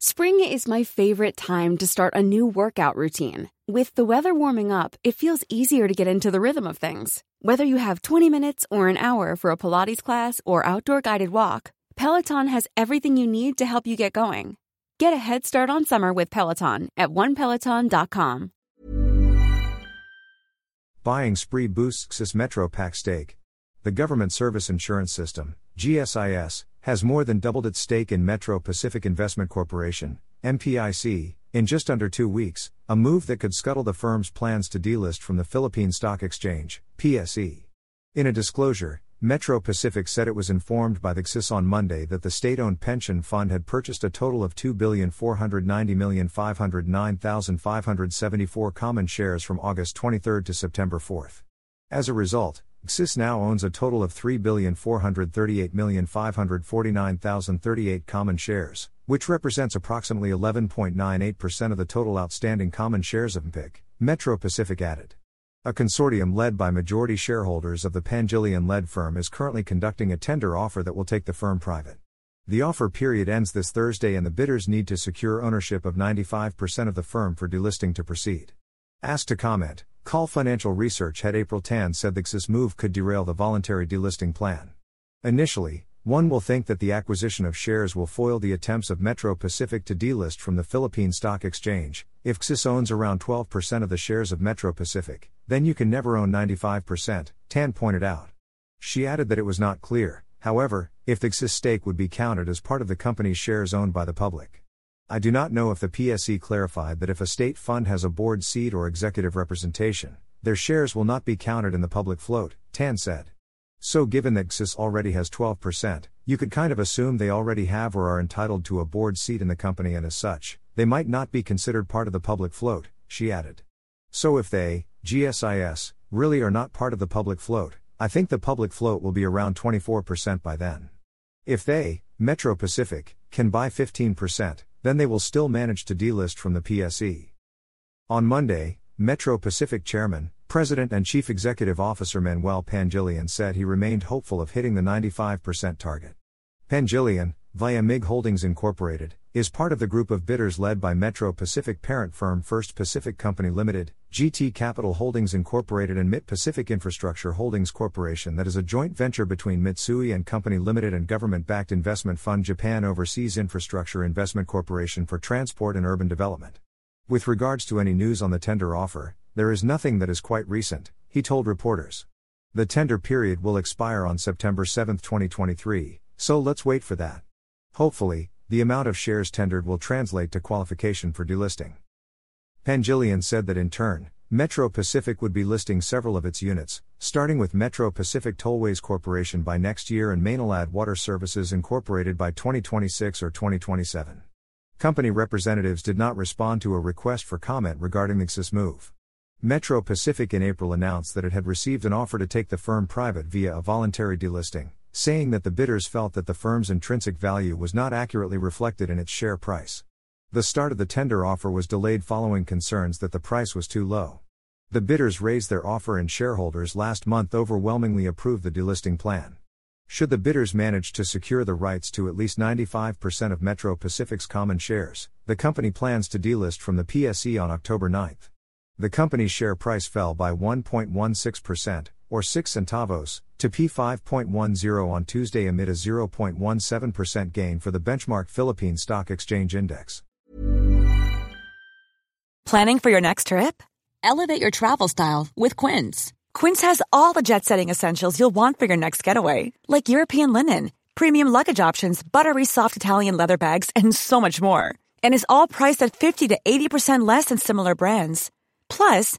Spring is my favorite time to start a new workout routine. With the weather warming up, it feels easier to get into the rhythm of things. Whether you have 20 minutes or an hour for a Pilates class or outdoor guided walk, Peloton has everything you need to help you get going. Get a head start on summer with Peloton at onepeloton.com. Buying spree boosts GSIS Metro Pac stake. The Government Service Insurance System, GSIS, has more than doubled its stake in Metro Pacific Investment Corporation, MPIC, in just under two weeks, a move that could scuttle the firm's plans to delist from the Philippine Stock Exchange, PSE. In a disclosure, Metro Pacific said it was informed by the GSIS on Monday that the state owned pension fund had purchased a total of 2,490,509,574 common shares from August 23 to September 4. As a result, GSIS now owns a total of 3,438,549,038 common shares, which represents approximately 11.98% of the total outstanding common shares of MPIC, Metro Pacific added. A consortium led by majority shareholders of the Pangilinan led firm is currently conducting a tender offer that will take the firm private. The offer period ends this Thursday and the bidders need to secure ownership of 95% of the firm for delisting to proceed. Asked to comment, COL Financial Research head April Tan said the GSIS move could derail the voluntary delisting plan. Initially, one will think that the acquisition of shares will foil the attempts of Metro Pacific to delist from the Philippine Stock Exchange. If GSIS owns around 12% of the shares of Metro Pacific, then you can never own 95%, Tan pointed out. She added that it was not clear, however, if the GSIS stake would be counted as part of the company's shares owned by the public. I do not know if the PSE clarified that if a state fund has a board seat or executive representation, their shares will not be counted in the public float, Tan said. So, given that GSIS already has 12%, you could kind of assume they already have or are entitled to a board seat in the company, and as such, they might not be considered part of the public float, she added. So, if they, GSIS, really are not part of the public float, I think the public float will be around 24% by then. If they, Metro Pacific, can buy 15%, then they will still manage to delist from the PSE. On Monday, Metro Pacific Chairman, President and Chief Executive Officer Manuel Pangilinan said he remained hopeful of hitting the 95% target. Pangilinan, via MIG Holdings Incorporated, is part of the group of bidders led by Metro Pacific parent firm First Pacific Company Limited, GT Capital Holdings Incorporated and MIT Pacific Infrastructure Holdings Corporation that is a joint venture between Mitsui and Company Limited and government-backed investment fund Japan Overseas Infrastructure Investment Corporation for Transport and Urban Development. With regards to any news on the tender offer, there is nothing that is quite recent, he told reporters. The tender period will expire on September 7, 2023, so let's wait for that. Hopefully, the amount of shares tendered will translate to qualification for delisting. Pangilinan said that in turn, Metro Pacific would be listing several of its units, starting with Metro Pacific Tollways Corporation by next year and Maynilad Water Services Incorporated by 2026 or 2027. Company representatives did not respond to a request for comment regarding the GSIS move. Metro Pacific in April announced that it had received an offer to take the firm private via a voluntary delisting saying that the bidders felt that the firm's intrinsic value was not accurately reflected in its share price. The start of the tender offer was delayed following concerns that the price was too low. The bidders raised their offer and shareholders last month overwhelmingly approved the delisting plan. Should the bidders manage to secure the rights to at least 95% of Metro Pacific's common shares, the company plans to delist from the PSE on October 9. The company's share price fell by 1.16%, or 6 centavos, to P5.10 on Tuesday amid a 0.17% gain for the benchmark Philippine Stock Exchange Index. Planning for your next trip? Elevate your travel style with Quince. Quince has all the jet setting essentials you'll want for your next getaway, like European linen, premium luggage options, buttery soft Italian leather bags, and so much more. And is all priced at 50 to 80% less than similar brands. Plus,